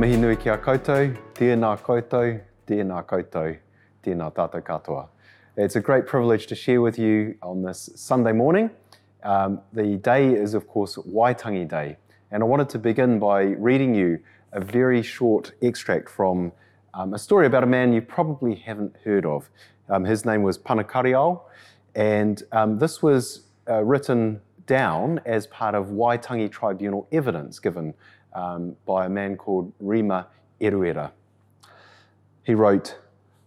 mihi nui ki a koutou, tēnā koutou, tēnā koutou, tēnā tātou katoa. It's a great privilege to share with you on this Sunday morning. Um, the day is, of course, Waitangi Day, and I wanted to begin by reading you a very short extract from um, a story about a man you probably haven't heard of. Um, his name was Panakareao, and um, this was uh, written down as part of Waitangi Tribunal evidence given um, by a man called Rima Eruera. He wrote,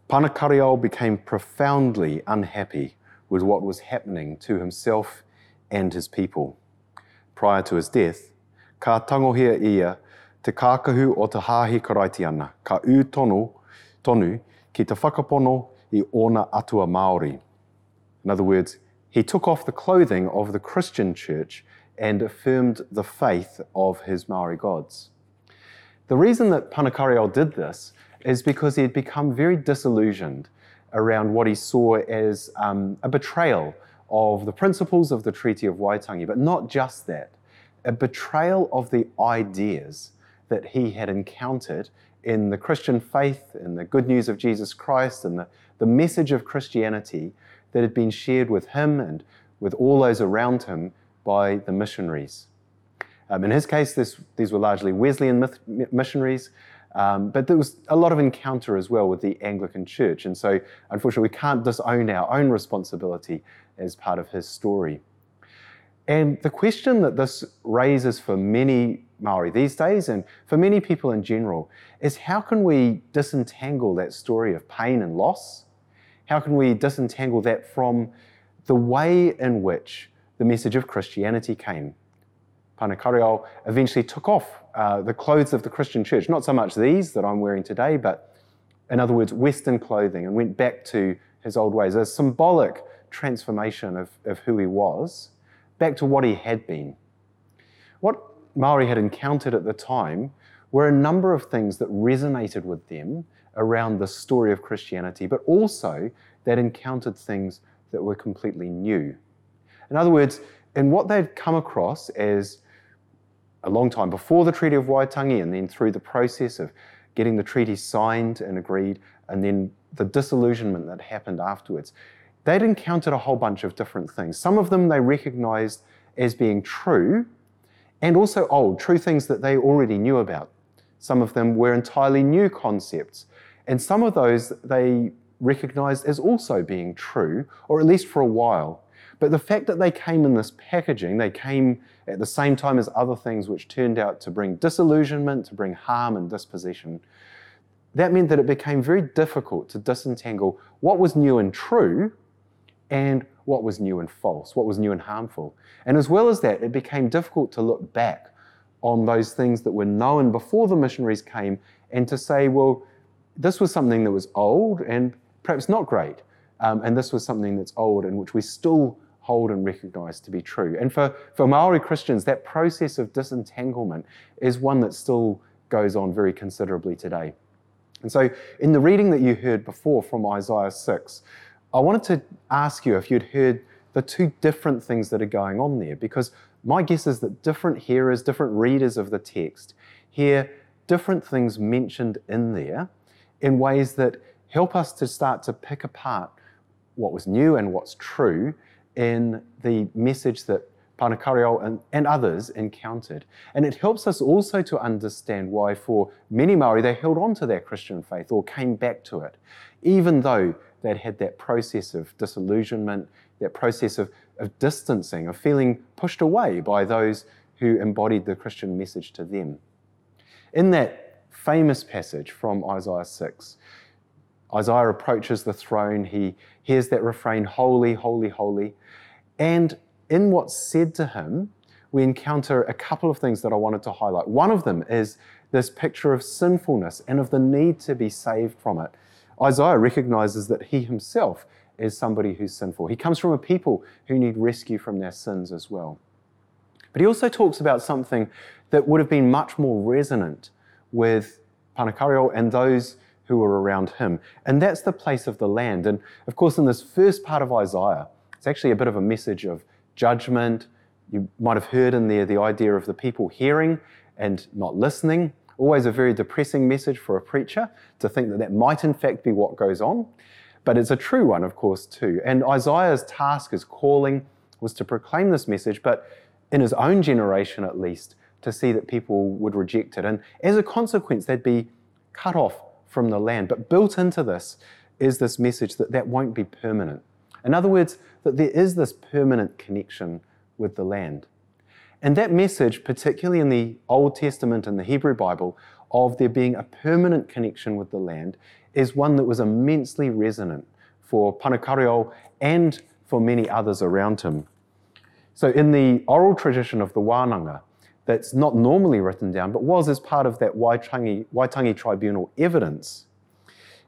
Panakareao became profoundly unhappy with what was happening to himself and his people. Prior to his death, ka tangohia ia te kākahu o te hāhi karaiti ana, ka ū tonu, tonu ki te whakapono i ona atua Māori. In other words, he took off the clothing of the Christian church and affirmed the faith of his Maori gods. The reason that Panakareao did this is because he had become very disillusioned around what he saw as um, a betrayal of the principles of the Treaty of Waitangi, but not just that, a betrayal of the ideas that he had encountered in the Christian faith, in the good news of Jesus Christ, and the, the message of Christianity that had been shared with him and with all those around him by the missionaries. Um, in his case, this, these were largely Wesleyan myth, missionaries, um, but there was a lot of encounter as well with the Anglican Church. And so, unfortunately, we can't disown our own responsibility as part of his story. And the question that this raises for many Maori these days and for many people in general is how can we disentangle that story of pain and loss? How can we disentangle that from the way in which the message of Christianity came? Panakareao eventually took off uh, the clothes of the Christian church, not so much these that I'm wearing today, but in other words, Western clothing, and went back to his old ways, a symbolic transformation of, of who he was back to what he had been. What Maori had encountered at the time were a number of things that resonated with them around the story of Christianity, but also that encountered things that were completely new. In other words, in what they'd come across as a long time before the Treaty of Waitangi, and then through the process of getting the treaty signed and agreed, and then the disillusionment that happened afterwards, they'd encountered a whole bunch of different things. Some of them they recognized as being true and also old, true things that they already knew about. Some of them were entirely new concepts. And some of those they recognized as also being true, or at least for a while. But the fact that they came in this packaging, they came at the same time as other things which turned out to bring disillusionment, to bring harm and dispossession, that meant that it became very difficult to disentangle what was new and true and what was new and false, what was new and harmful. And as well as that, it became difficult to look back on those things that were known before the missionaries came and to say, well, this was something that was old and perhaps not great. Um, and this was something that's old and which we still hold and recognize to be true. And for, for Maori Christians, that process of disentanglement is one that still goes on very considerably today. And so, in the reading that you heard before from Isaiah 6, I wanted to ask you if you'd heard the two different things that are going on there, because my guess is that different hearers, different readers of the text hear different things mentioned in there in ways that help us to start to pick apart what was new and what's true in the message that Panakareao and, and others encountered. And it helps us also to understand why, for many Maori, they held on to their Christian faith or came back to it, even though they'd had that process of disillusionment, that process of, of distancing, of feeling pushed away by those who embodied the Christian message to them. In that famous passage from Isaiah 6, Isaiah approaches the throne. He hears that refrain, Holy, holy, holy. And in what's said to him, we encounter a couple of things that I wanted to highlight. One of them is this picture of sinfulness and of the need to be saved from it. Isaiah recognizes that he himself is somebody who's sinful. He comes from a people who need rescue from their sins as well. But he also talks about something that would have been much more resonant with Panakareao and those who were around him. And that's the place of the land. And of course, in this first part of Isaiah, it's actually a bit of a message of judgment. You might have heard in there the idea of the people hearing and not listening, Always a very depressing message for a preacher to think that that might in fact be what goes on. But it's a true one, of course, too. And Isaiah's task, his calling, was to proclaim this message, but in his own generation at least, to see that people would reject it. And as a consequence, they'd be cut off from the land. But built into this is this message that that won't be permanent. In other words, that there is this permanent connection with the land. And that message, particularly in the Old Testament and the Hebrew Bible, of there being a permanent connection with the land, is one that was immensely resonant for Panakareao and for many others around him. So, in the oral tradition of the Wānanga, that's not normally written down, but was as part of that Waitangi, Waitangi Tribunal evidence,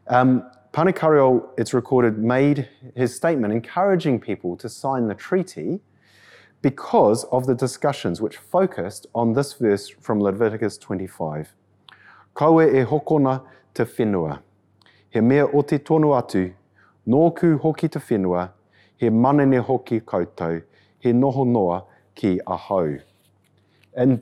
um, Panakareao, it's recorded, made his statement encouraging people to sign the treaty because of the discussions which focused on this verse from Leviticus 25. Kaue e hokona te whenua. He mea o te tonu atu, nō ku hoki te whenua, he manene hoki koutou, he noho noa ki ahau. And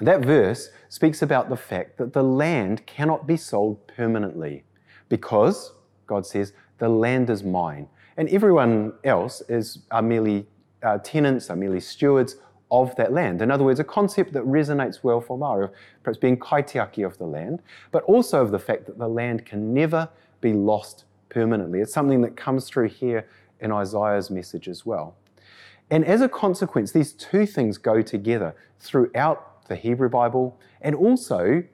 that verse speaks about the fact that the land cannot be sold permanently because, God says, the land is mine. And everyone else is, are merely uh, tenants, are merely stewards of that land. In other words, a concept that resonates well for Maori, perhaps being kaitiaki of the land, but also of the fact that the land can never be lost permanently. It's something that comes through here in Isaiah's message as well. And as a consequence, these two things go together throughout the Hebrew Bible and also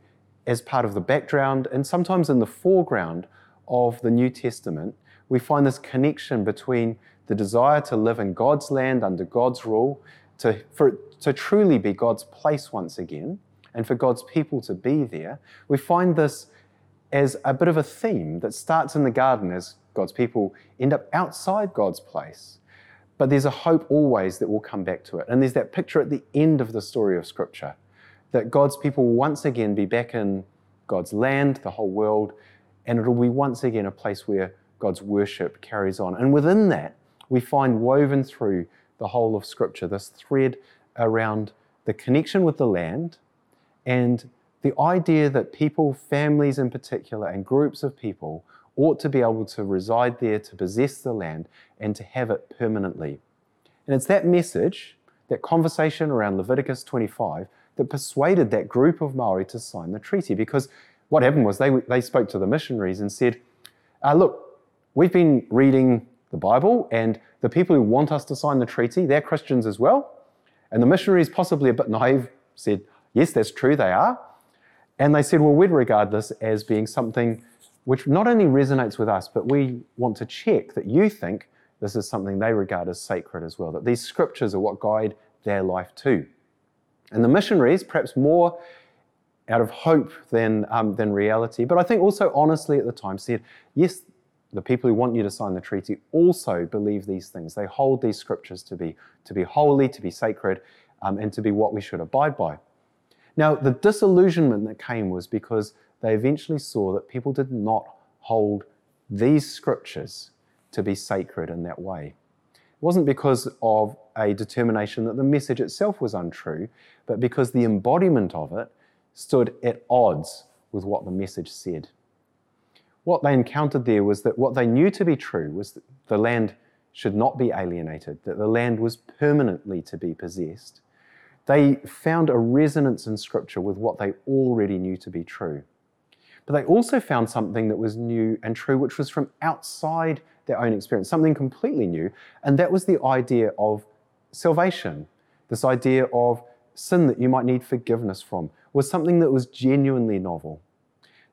as part of the background and sometimes in the foreground of the New Testament. We find this connection between the desire to live in God's land under God's rule, to, for it to truly be God's place once again, and for God's people to be there. We find this as a bit of a theme that starts in the garden as God's people end up outside God's place. But there's a hope always that we'll come back to it. And there's that picture at the end of the story of Scripture that God's people will once again be back in God's land, the whole world, and it'll be once again a place where God's worship carries on. And within that, we find woven through the whole of Scripture this thread around the connection with the land and the idea that people, families in particular, and groups of people ought to be able to reside there, to possess the land, and to have it permanently. And it's that message, that conversation around Leviticus 25, that persuaded that group of Maori to sign the treaty. Because what happened was they, they spoke to the missionaries and said, uh, Look, we've been reading the Bible, and the people who want us to sign the treaty, they're Christians as well. And the missionaries, possibly a bit naive, said, Yes, that's true, they are. And they said, Well, we'd regard this as being something which not only resonates with us, but we want to check that you think this is something they regard as sacred as well, that these scriptures are what guide their life too. And the missionaries, perhaps more out of hope than, um, than reality, but I think also honestly at the time said, yes, the people who want you to sign the treaty also believe these things. They hold these scriptures to be, to be holy, to be sacred, um, and to be what we should abide by. Now, the disillusionment that came was because they eventually saw that people did not hold these scriptures to be sacred in that way. It wasn't because of a determination that the message itself was untrue, but because the embodiment of it stood at odds with what the message said. What they encountered there was that what they knew to be true was that the land should not be alienated, that the land was permanently to be possessed. They found a resonance in Scripture with what they already knew to be true. But they also found something that was new and true, which was from outside their own experience, something completely new. And that was the idea of salvation, this idea of sin that you might need forgiveness from, was something that was genuinely novel.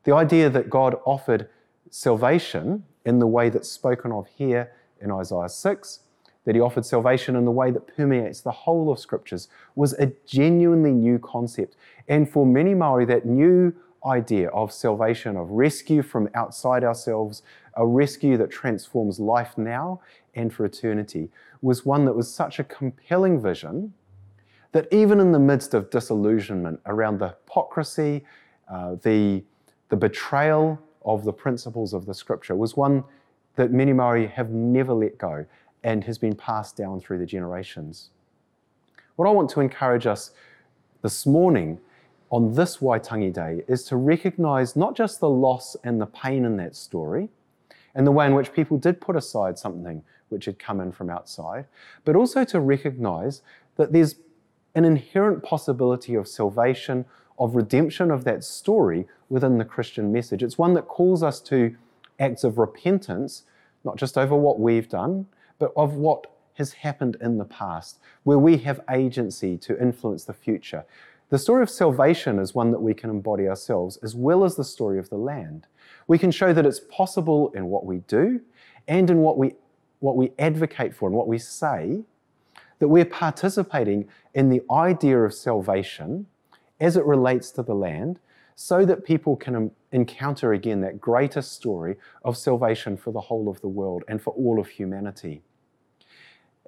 The idea that God offered salvation in the way that's spoken of here in Isaiah 6, that he offered salvation in the way that permeates the whole of scriptures, was a genuinely new concept. And for many Maori, that new idea of salvation, of rescue from outside ourselves, a rescue that transforms life now and for eternity, was one that was such a compelling vision that even in the midst of disillusionment around the hypocrisy, uh, the, the betrayal of the principles of the scripture, was one that many Maori have never let go and has been passed down through the generations. What I want to encourage us this morning on this Waitangi Day is to recognize not just the loss and the pain in that story, and the way in which people did put aside something which had come in from outside, but also to recognize that there's an inherent possibility of salvation, of redemption of that story within the Christian message. It's one that calls us to acts of repentance, not just over what we've done, but of what has happened in the past, where we have agency to influence the future. The story of salvation is one that we can embody ourselves, as well as the story of the land. We can show that it's possible in what we do and in what we, what we advocate for and what we say, that we're participating in the idea of salvation as it relates to the land, so that people can encounter again that greater story of salvation for the whole of the world and for all of humanity.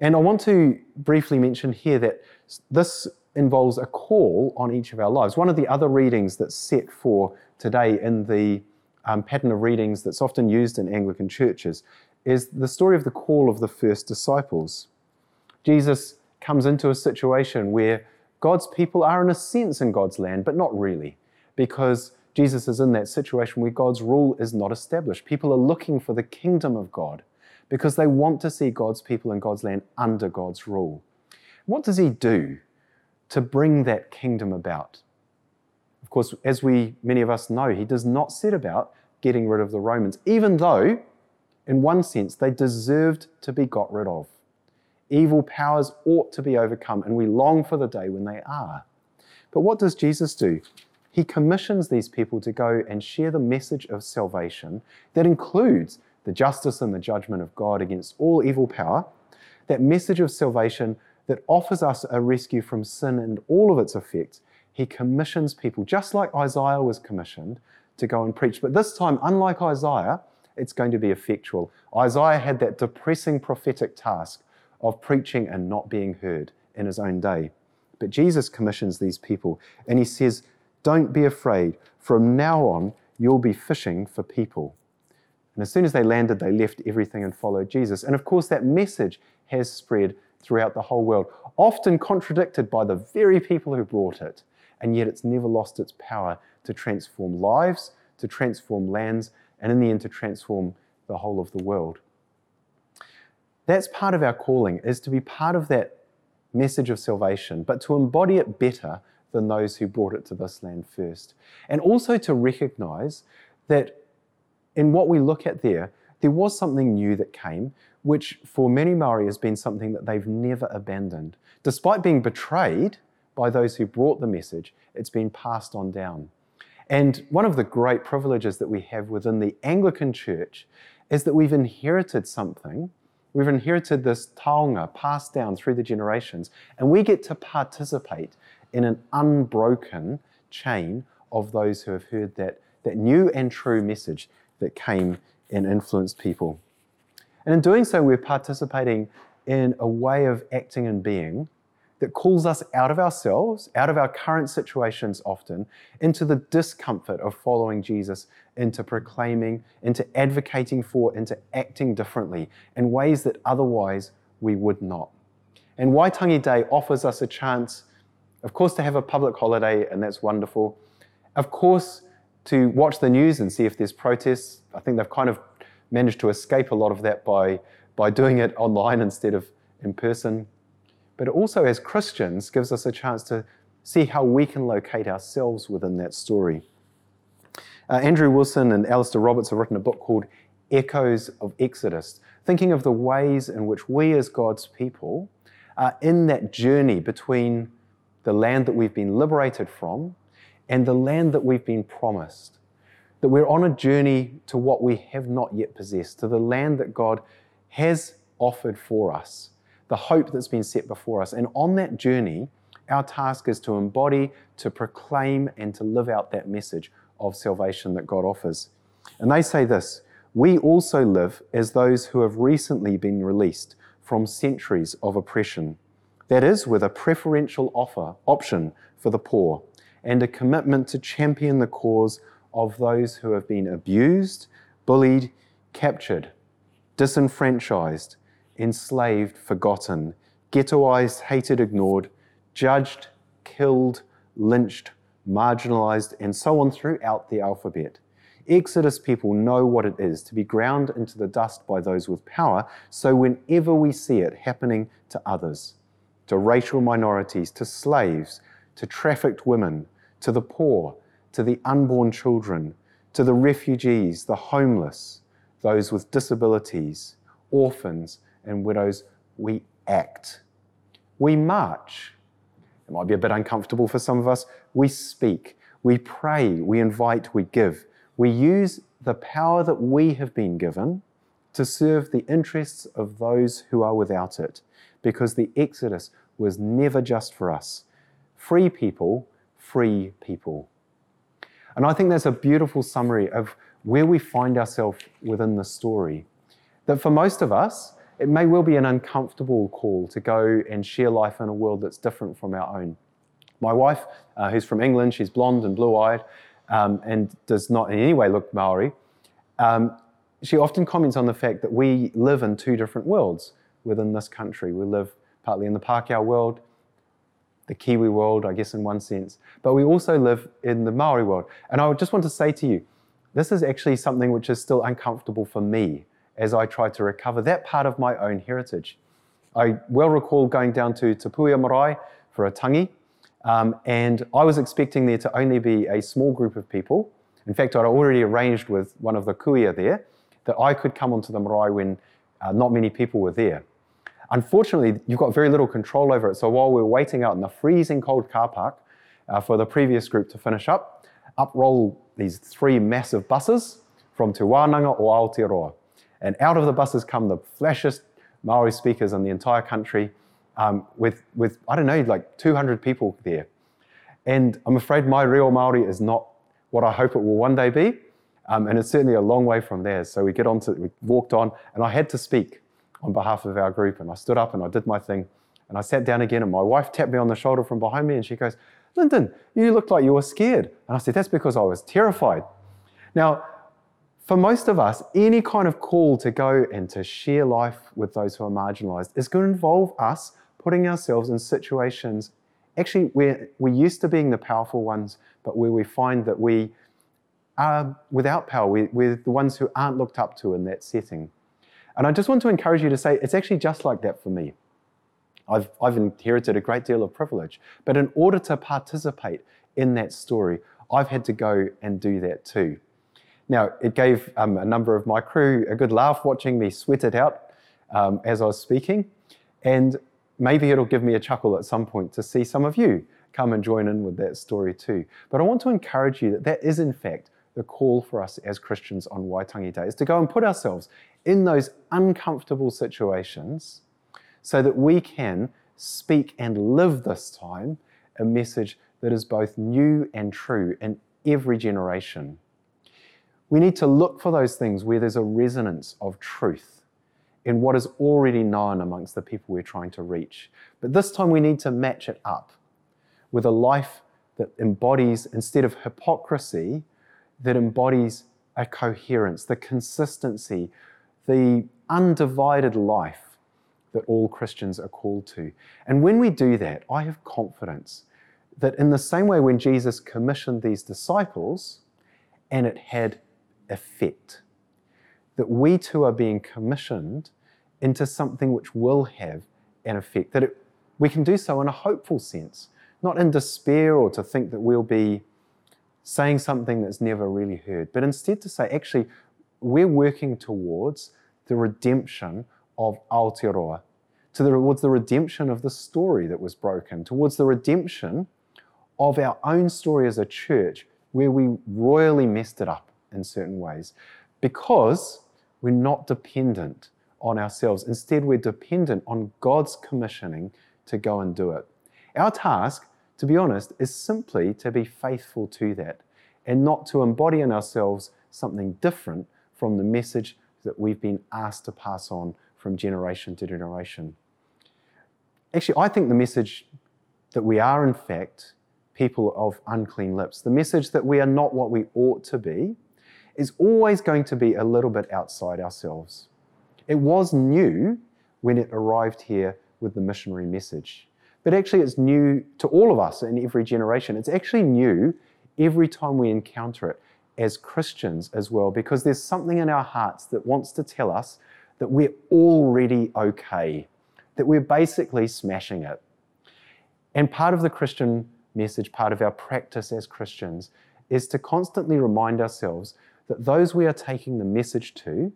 And I want to briefly mention here that this involves a call on each of our lives. One of the other readings that's set for today in the um, pattern of readings that's often used in Anglican churches is the story of the call of the first disciples. Jesus comes into a situation where God's people are, in a sense, in God's land, but not really, because Jesus is in that situation where God's rule is not established. People are looking for the kingdom of God because they want to see God's people in God's land under God's rule. What does he do? To bring that kingdom about. Of course, as we many of us know, he does not set about getting rid of the Romans, even though, in one sense, they deserved to be got rid of. Evil powers ought to be overcome, and we long for the day when they are. But what does Jesus do? He commissions these people to go and share the message of salvation that includes the justice and the judgment of God against all evil power. That message of salvation that offers us a rescue from sin and all of its effects, he commissions people, just like Isaiah was commissioned, to go and preach. But this time, unlike Isaiah, it's going to be effectual. Isaiah had that depressing prophetic task of preaching and not being heard in his own day. But Jesus commissions these people and he says, Don't be afraid. From now on, you'll be fishing for people. And as soon as they landed, they left everything and followed Jesus. And of course, that message has spread throughout the whole world, often contradicted by the very people who brought it, and yet it's never lost its power to transform lives, to transform lands, and in the end to transform the whole of the world. That's part of our calling, is to be part of that message of salvation, but to embody it better than those who brought it to this land first. And also to recognize that in what we look at there, there was something new that came, which for many Maori has been something that they've never abandoned. Despite being betrayed by those who brought the message, it's been passed on down. And one of the great privileges that we have within the Anglican Church is that we've inherited something. We've inherited this taonga passed down through the generations, and we get to participate in an unbroken chain of those who have heard that, that new and true message that came and influenced people. And in doing so, we're participating in a way of acting and being that calls us out of ourselves, out of our current situations often, into the discomfort of following Jesus, into proclaiming, into advocating for, into acting differently in ways that otherwise we would not. And Waitangi Day offers us a chance, of course, to have a public holiday, and that's wonderful. Of course, to watch the news and see if there's protests. I think they've kind of managed to escape a lot of that by, by doing it online instead of in person. But it also, as Christians, gives us a chance to see how we can locate ourselves within that story. Uh, Andrew Wilson and Alastair Roberts have written a book called Echoes of Exodus, thinking of the ways in which we as God's people are in that journey between the land that we've been liberated from and the land that we've been promised that we're on a journey to what we have not yet possessed, to the land that God has offered for us, the hope that's been set before us. And on that journey, our task is to embody, to proclaim, and to live out that message of salvation that God offers. And they say this We also live as those who have recently been released from centuries of oppression. That is, with a preferential offer, option for the poor, and a commitment to champion the cause of those who have been abused, bullied, captured, disenfranchised, enslaved, forgotten, ghettoized, hated, ignored, judged, killed, lynched, marginalized, and so on throughout the alphabet. Exodus people know what it is to be ground into the dust by those with power, so whenever we see it happening to others, to racial minorities, to slaves, to trafficked women, to the poor, to the unborn children, to the refugees, the homeless, those with disabilities, orphans, and widows, we act. We march. It might be a bit uncomfortable for some of us. We speak, we pray, we invite, we give. We use the power that we have been given to serve the interests of those who are without it, because the Exodus was never just for us. Free people, free people. And I think that's a beautiful summary of where we find ourselves within the story. That for most of us, it may well be an uncomfortable call to go and share life in a world that's different from our own. My wife, uh, who's from England, she's blonde and blue eyed um, and does not in any way look Maori. Um, she often comments on the fact that we live in two different worlds within this country. We live partly in the Pākehā world, the Kiwi world, I guess, in one sense, but we also live in the Maori world. And I just want to say to you, this is actually something which is still uncomfortable for me as I try to recover that part of my own heritage. I well recall going down to Te Puia Marae for a tangi, um, and I was expecting there to only be a small group of people. In fact, I'd already arranged with one of the kuia there that I could come onto the marae when uh, not many people were there. Unfortunately, you've got very little control over it. So while we're waiting out in the freezing cold car park uh, for the previous group to finish up, up roll these three massive buses from Te Wānanga o Aotearoa. And out of the buses come the flashiest Maori speakers in the entire country um, with, with, I don't know, like 200 people there. And I'm afraid my real Maori is not what I hope it will one day be. Um, and it's certainly a long way from there. So we get on to, we walked on, and I had to speak on behalf of our group. And I stood up and I did my thing. And I sat down again, and my wife tapped me on the shoulder from behind me, and she goes, Lyndon, you looked like you were scared. And I said, That's because I was terrified. Now, for most of us, any kind of call to go and to share life with those who are marginalized is going to involve us putting ourselves in situations actually where we're used to being the powerful ones, but where we find that we are without power. We, we're the ones who aren't looked up to in that setting. And I just want to encourage you to say it's actually just like that for me. I've, I've inherited a great deal of privilege, but in order to participate in that story, I've had to go and do that too. Now, it gave um, a number of my crew a good laugh watching me sweat it out um, as I was speaking. And maybe it'll give me a chuckle at some point to see some of you come and join in with that story too. But I want to encourage you that that is, in fact, the call for us as Christians on Waitangi Day is to go and put ourselves in those uncomfortable situations so that we can speak and live this time a message that is both new and true in every generation. We need to look for those things where there's a resonance of truth in what is already known amongst the people we're trying to reach. But this time we need to match it up with a life that embodies, instead of hypocrisy, that embodies a coherence, the consistency, the undivided life that all Christians are called to. And when we do that, I have confidence that in the same way when Jesus commissioned these disciples and it had effect, that we too are being commissioned into something which will have an effect, that it, we can do so in a hopeful sense, not in despair or to think that we'll be saying something that's never really heard, but instead to say, actually, we're working towards the redemption of Aotearoa, towards the redemption of the story that was broken, towards the redemption of our own story as a church where we royally messed it up in certain ways because we're not dependent on ourselves. Instead, we're dependent on God's commissioning to go and do it. Our task, to be honest, is simply to be faithful to that and not to embody in ourselves something different from the message that we've been asked to pass on from generation to generation. Actually, I think the message that we are, in fact, people of unclean lips, the message that we are not what we ought to be, is always going to be a little bit outside ourselves. It was new when it arrived here with the missionary message. but actually it's new to all of us in every generation. It's actually new every time we encounter it as Christians as well, because there's something in our hearts that wants to tell us that we're already okay, that we're basically smashing it. And part of the Christian message, part of our practice as Christians, is to constantly remind ourselves that those we are taking the message to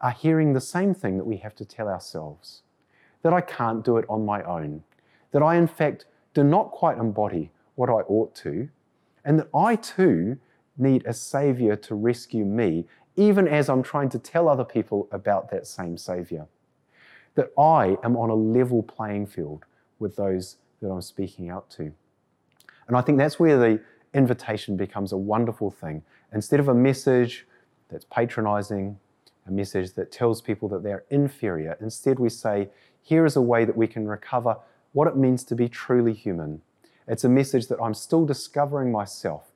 are hearing the same thing that we have to tell ourselves that I can't do it on my own, that I, in fact, do not quite embody what I ought to, and that I too need a Savior to rescue me, even as I'm trying to tell other people about that same Savior. That I am on a level playing field with those that I'm speaking out to. And I think that's where the invitation becomes a wonderful thing. Instead of a message that's patronizing, a message that tells people that they're inferior, instead we say, here is a way that we can recover what it means to be truly human. It's a message that I'm still discovering myself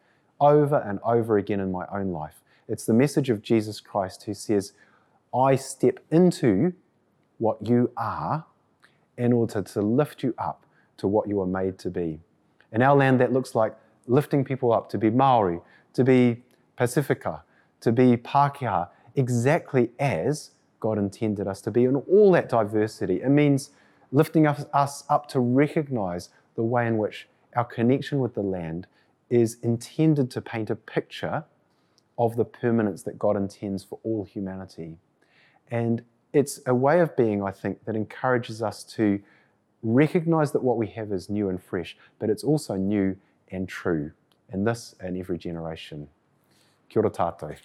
over and over again in my own life. It's the message of Jesus Christ who says, I step into what you are in order to lift you up to what you are made to be. In our land, that looks like lifting people up to be Maori, to be Pacifica, to be Pākehā, exactly as God intended us to be, and all that diversity. It means lifting us, us up to recognize the way in which our connection with the land is intended to paint a picture of the permanence that God intends for all humanity. And it's a way of being, I think, that encourages us to recognize that what we have is new and fresh, but it's also new and true in this and every generation. Kia ora tātou.